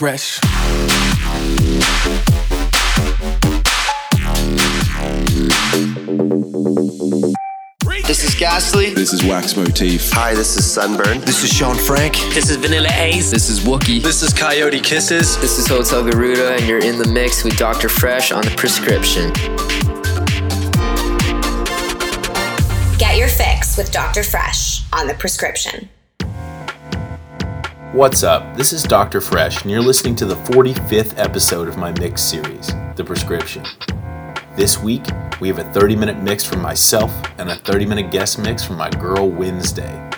Fresch. This is Ghastly. This is Wax Motif. Hi, this is Sunburn. This is Sean Frank. This is Vanilla Ace. This is Wookie. This is Coyote Kisses. This is Hotel Garuda, and you're in the mix with Dr. Fresch on the prescription. Get your fix with Dr. Fresch on the prescription. What's up? This is Dr. Fresch, and you're listening to the 45th episode of my mix series, The Prescription. This week, we have a 30 minute mix from myself and a 30 minute guest mix from my girl Wenzday.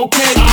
Okay,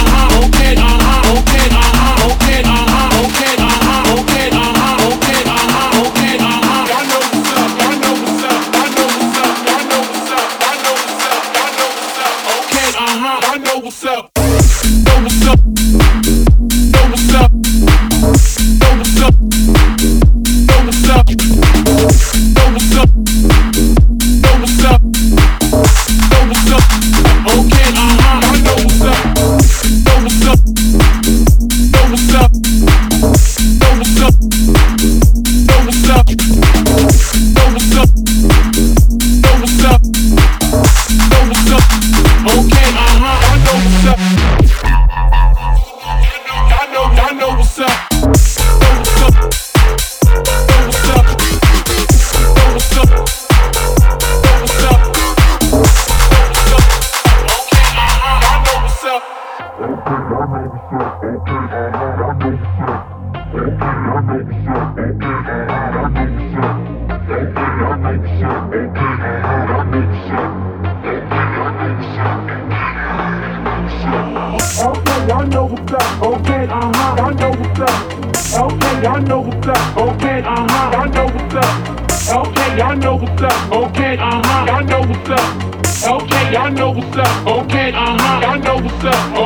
y'all know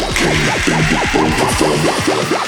Can nothing be overthrown?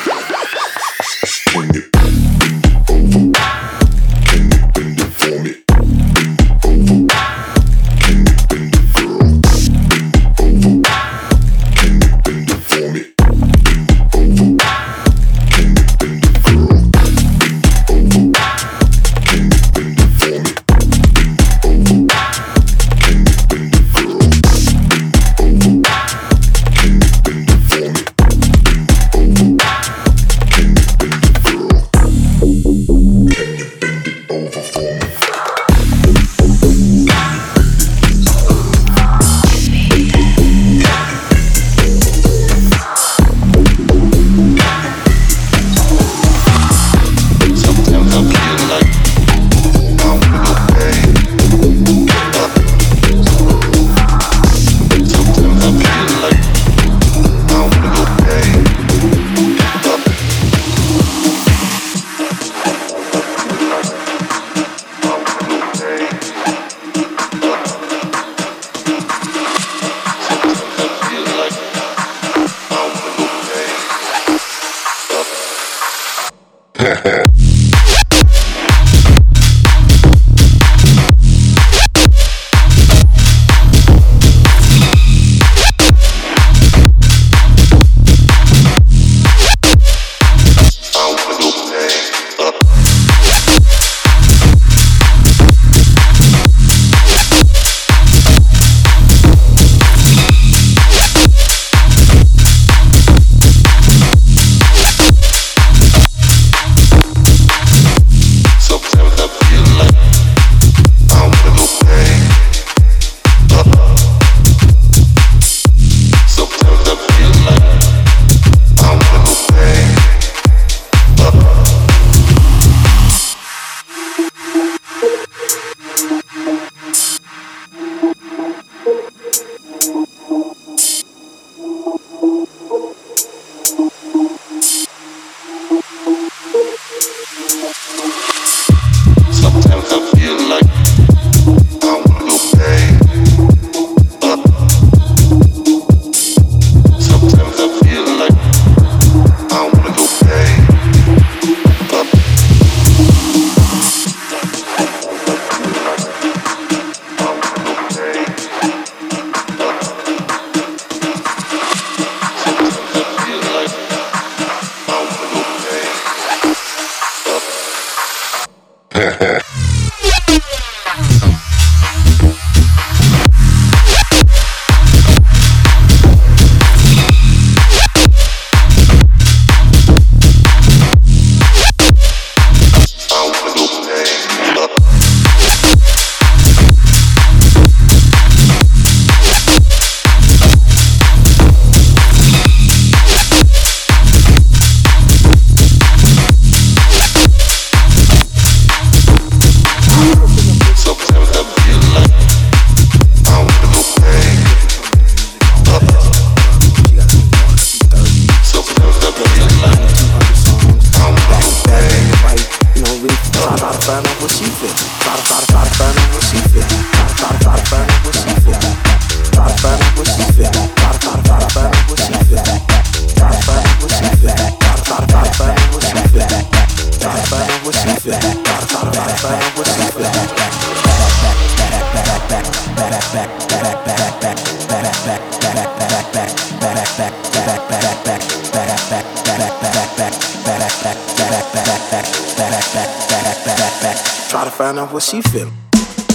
what she feel?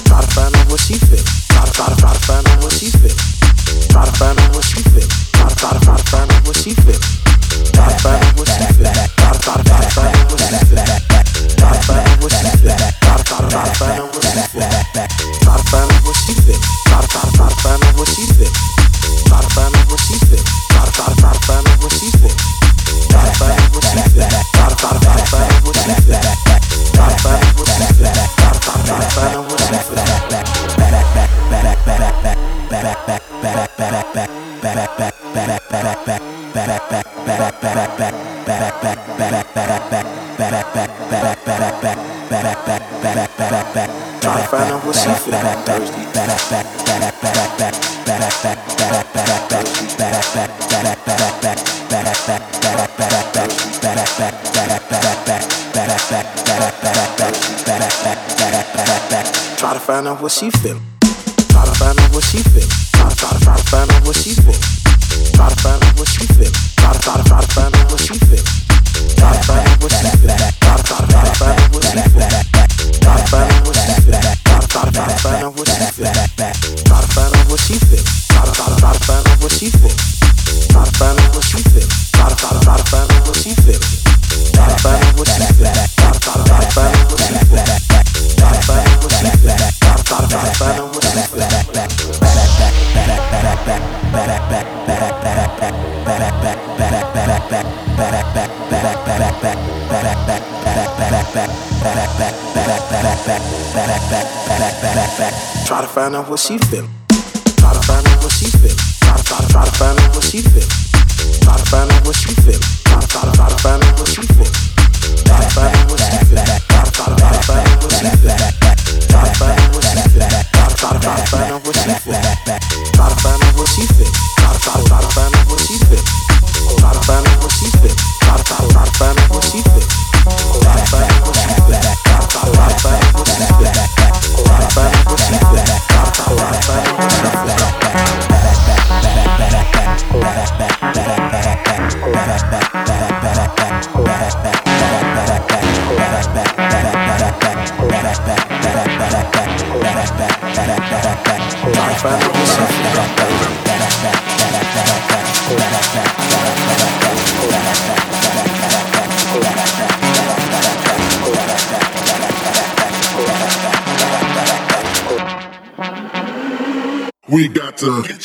Try to find out what she feel? Try to try to try to find out what she feel? Try to find out what she feel? Try to try to try to find out what she feel? she feeling. find out what she feel. Try to find out what she feel. Try to, try to, try to find out what she feel. 这点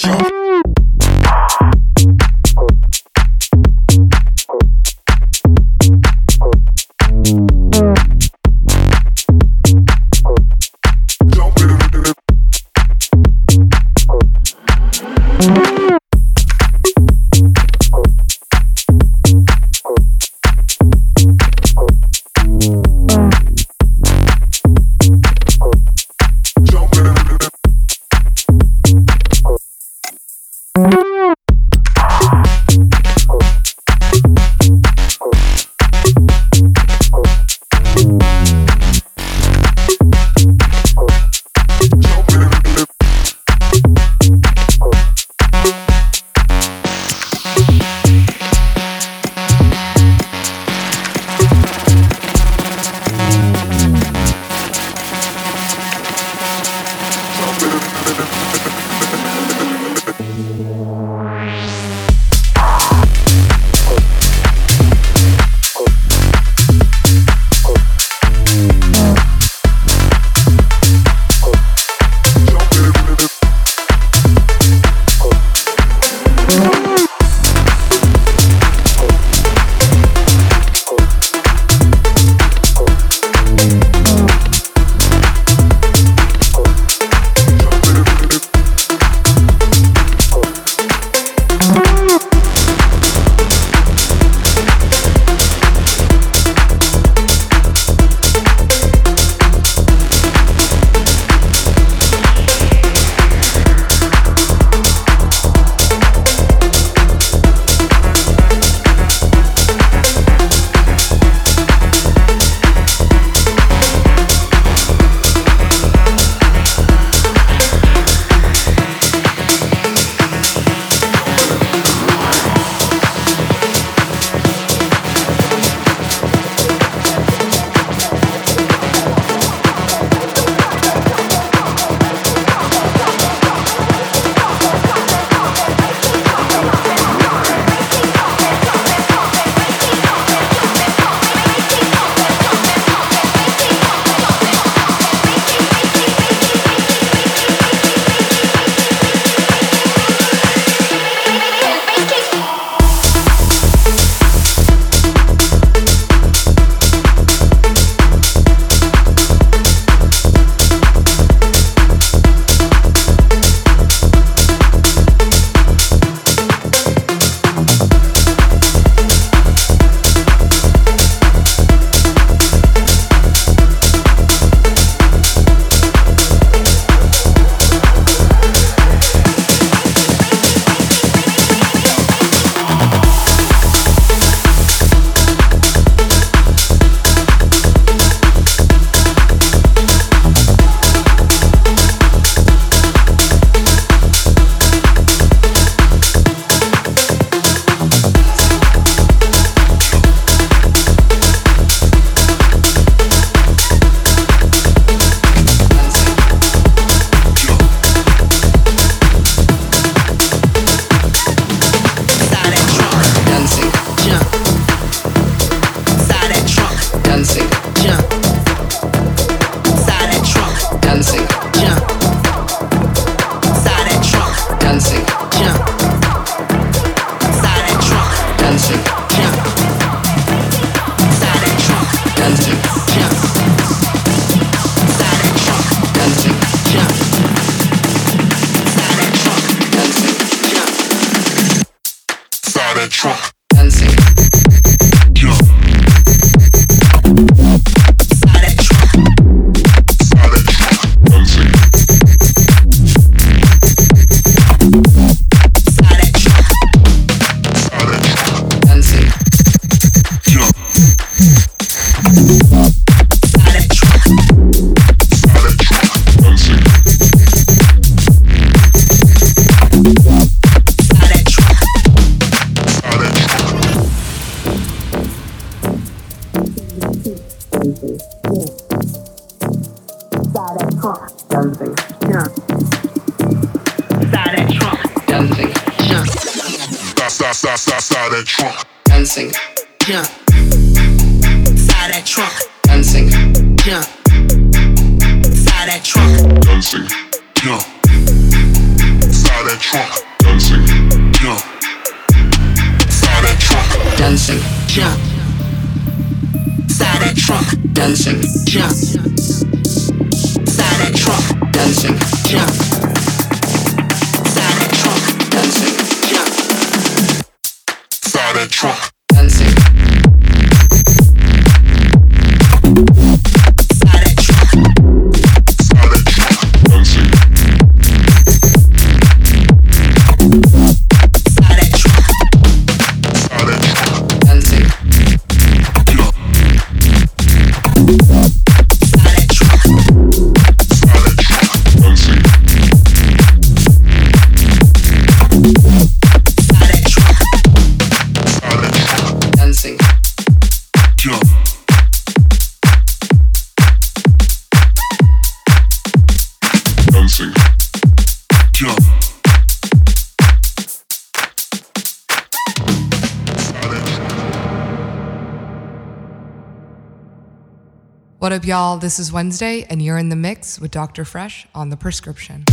y'all? This is Wenzday, and you're in the mix with Dr. Fresch on the prescription.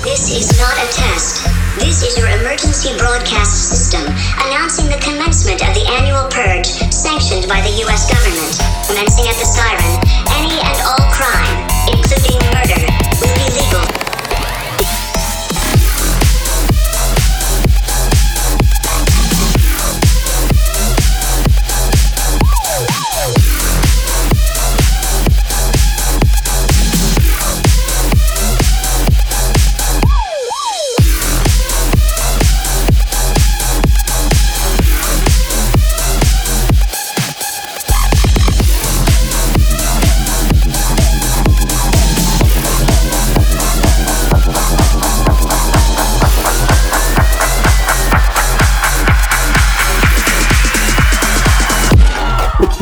This is not a test. This is your emergency broadcast system announcing the commencement of the annual purge sanctioned by the U.S. government. Commencing at the siren, any and all crime, including murder,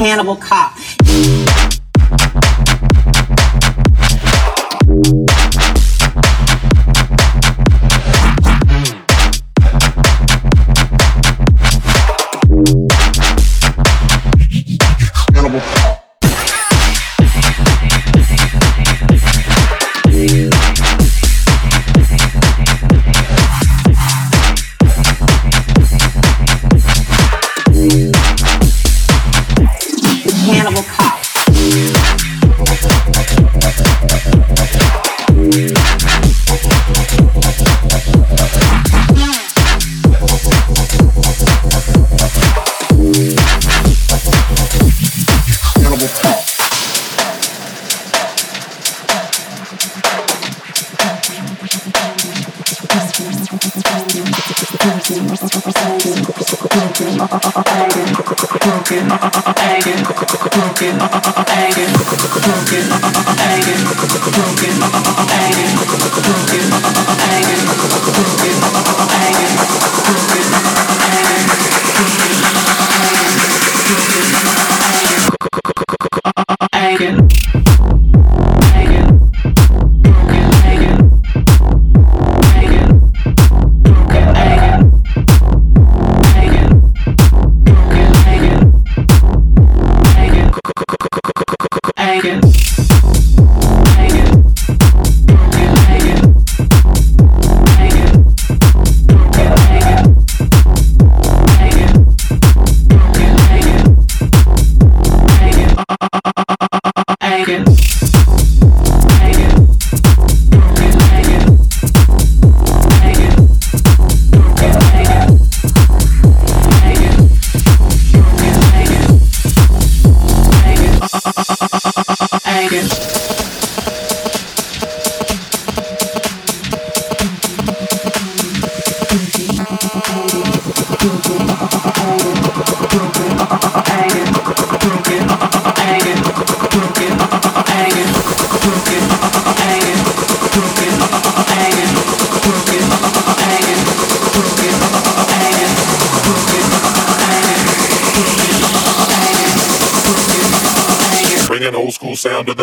cannibal cop. Sound of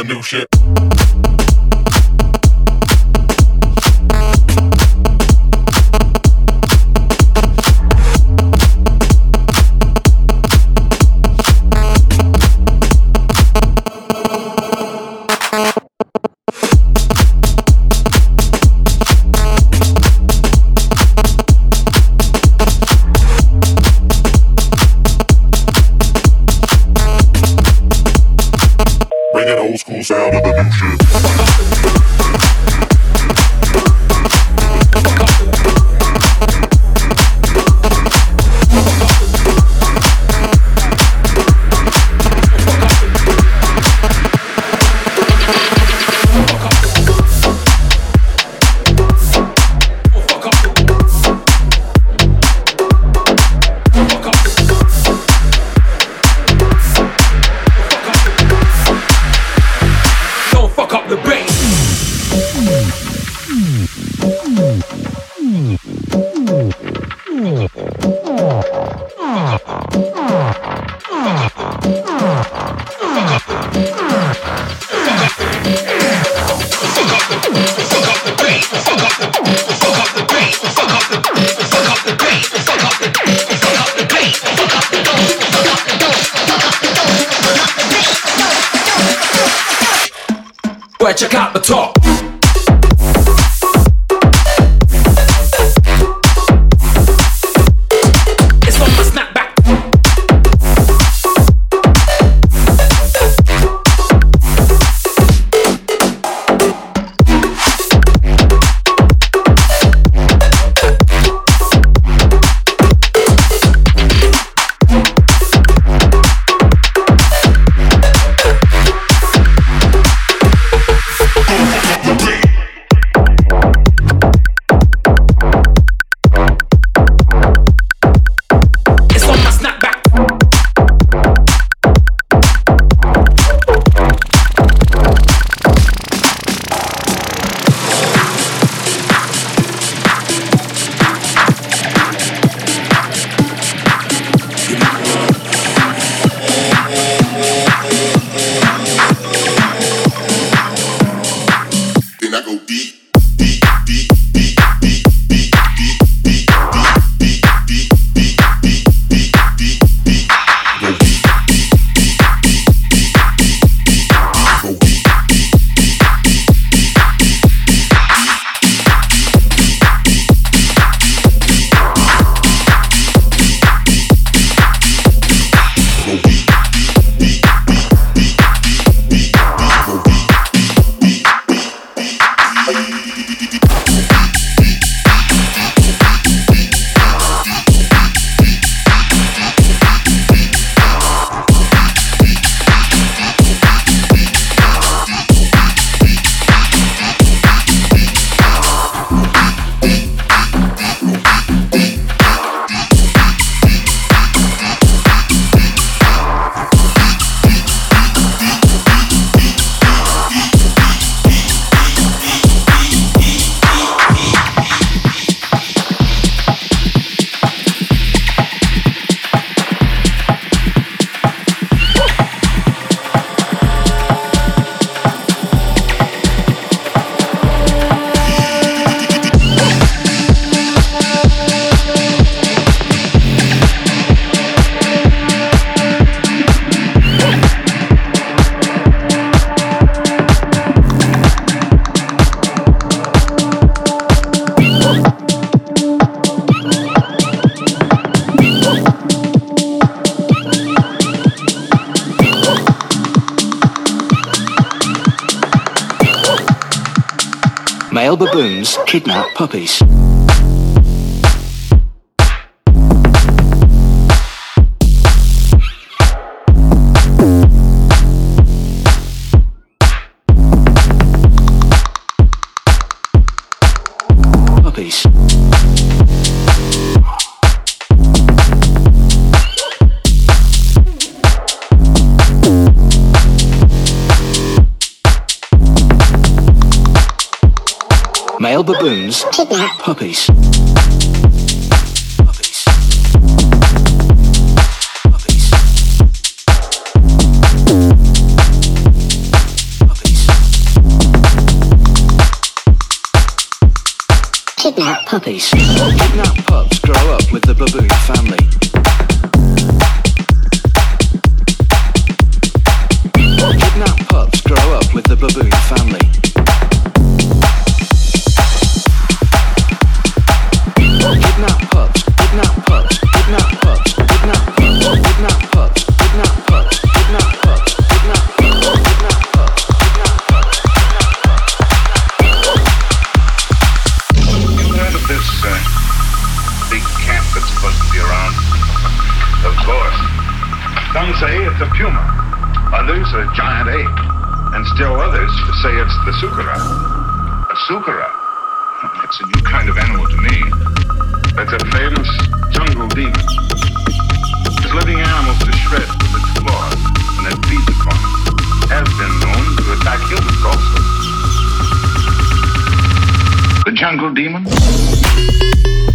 the new shit. Baboons kidnap puppies. Puppies. Jungle demon. It's living animals to claws and upon been known to attack humans also. The jungle demon?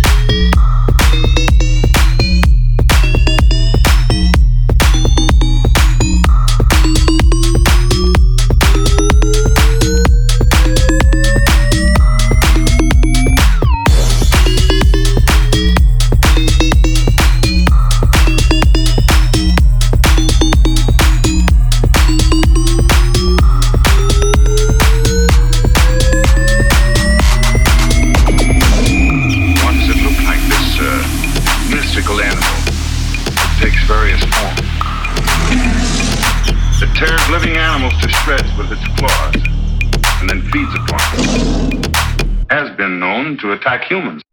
To attack humans.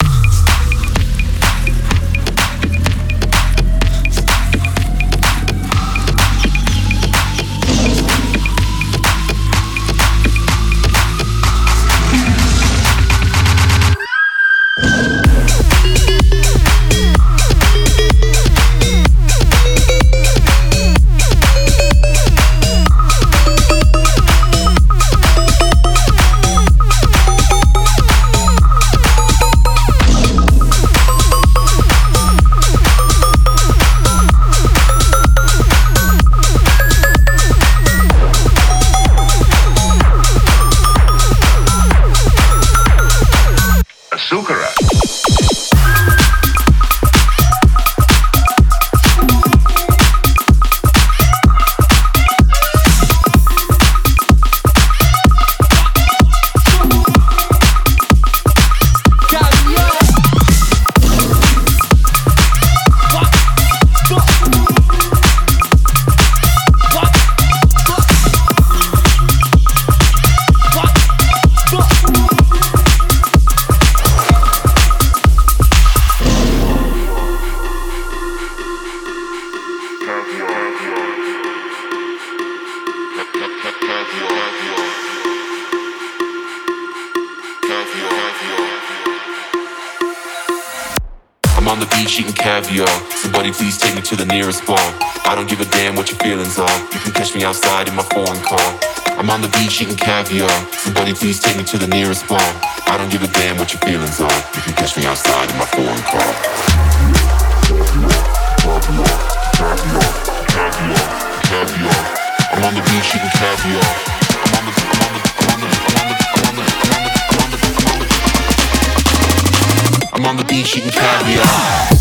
Somebody please take me to the nearest bar. I don't give a damn what your feelings are. You can catch me outside in my foreign car. Caviar, caviar, caviar, caviar. I'm on the beach eating caviar. I'm on the, I'm on the, I'm on the, I'm on the, I'm on the, I'm on the, I'm on the, I'm on the, I'm on the beach eating caviar.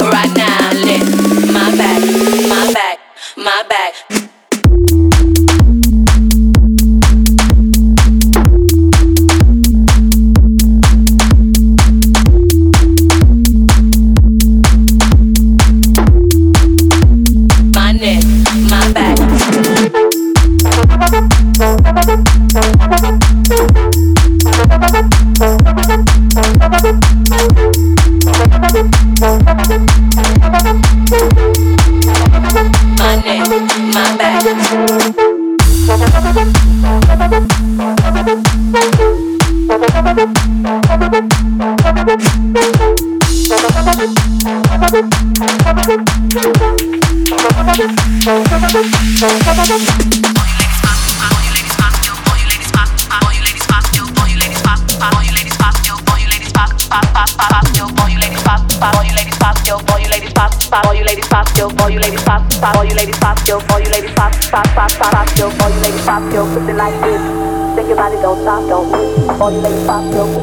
บนไม่วามสุข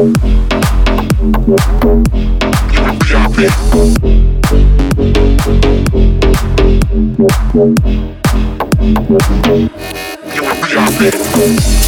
you're a Thank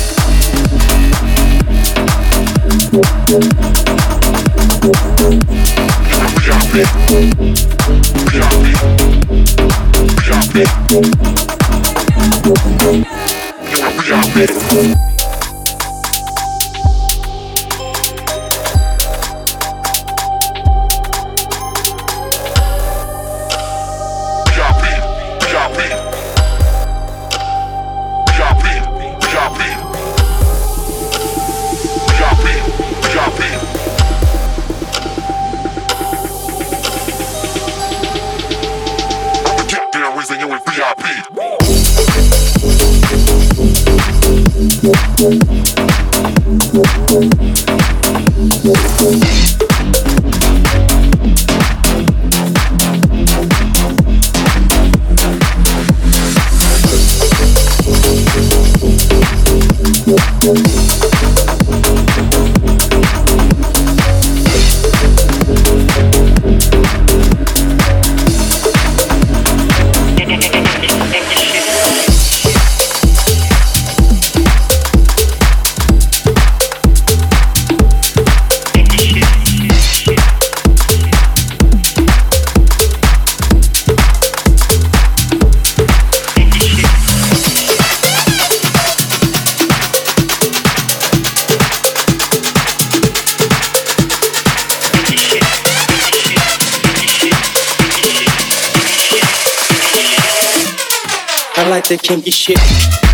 can't get shit.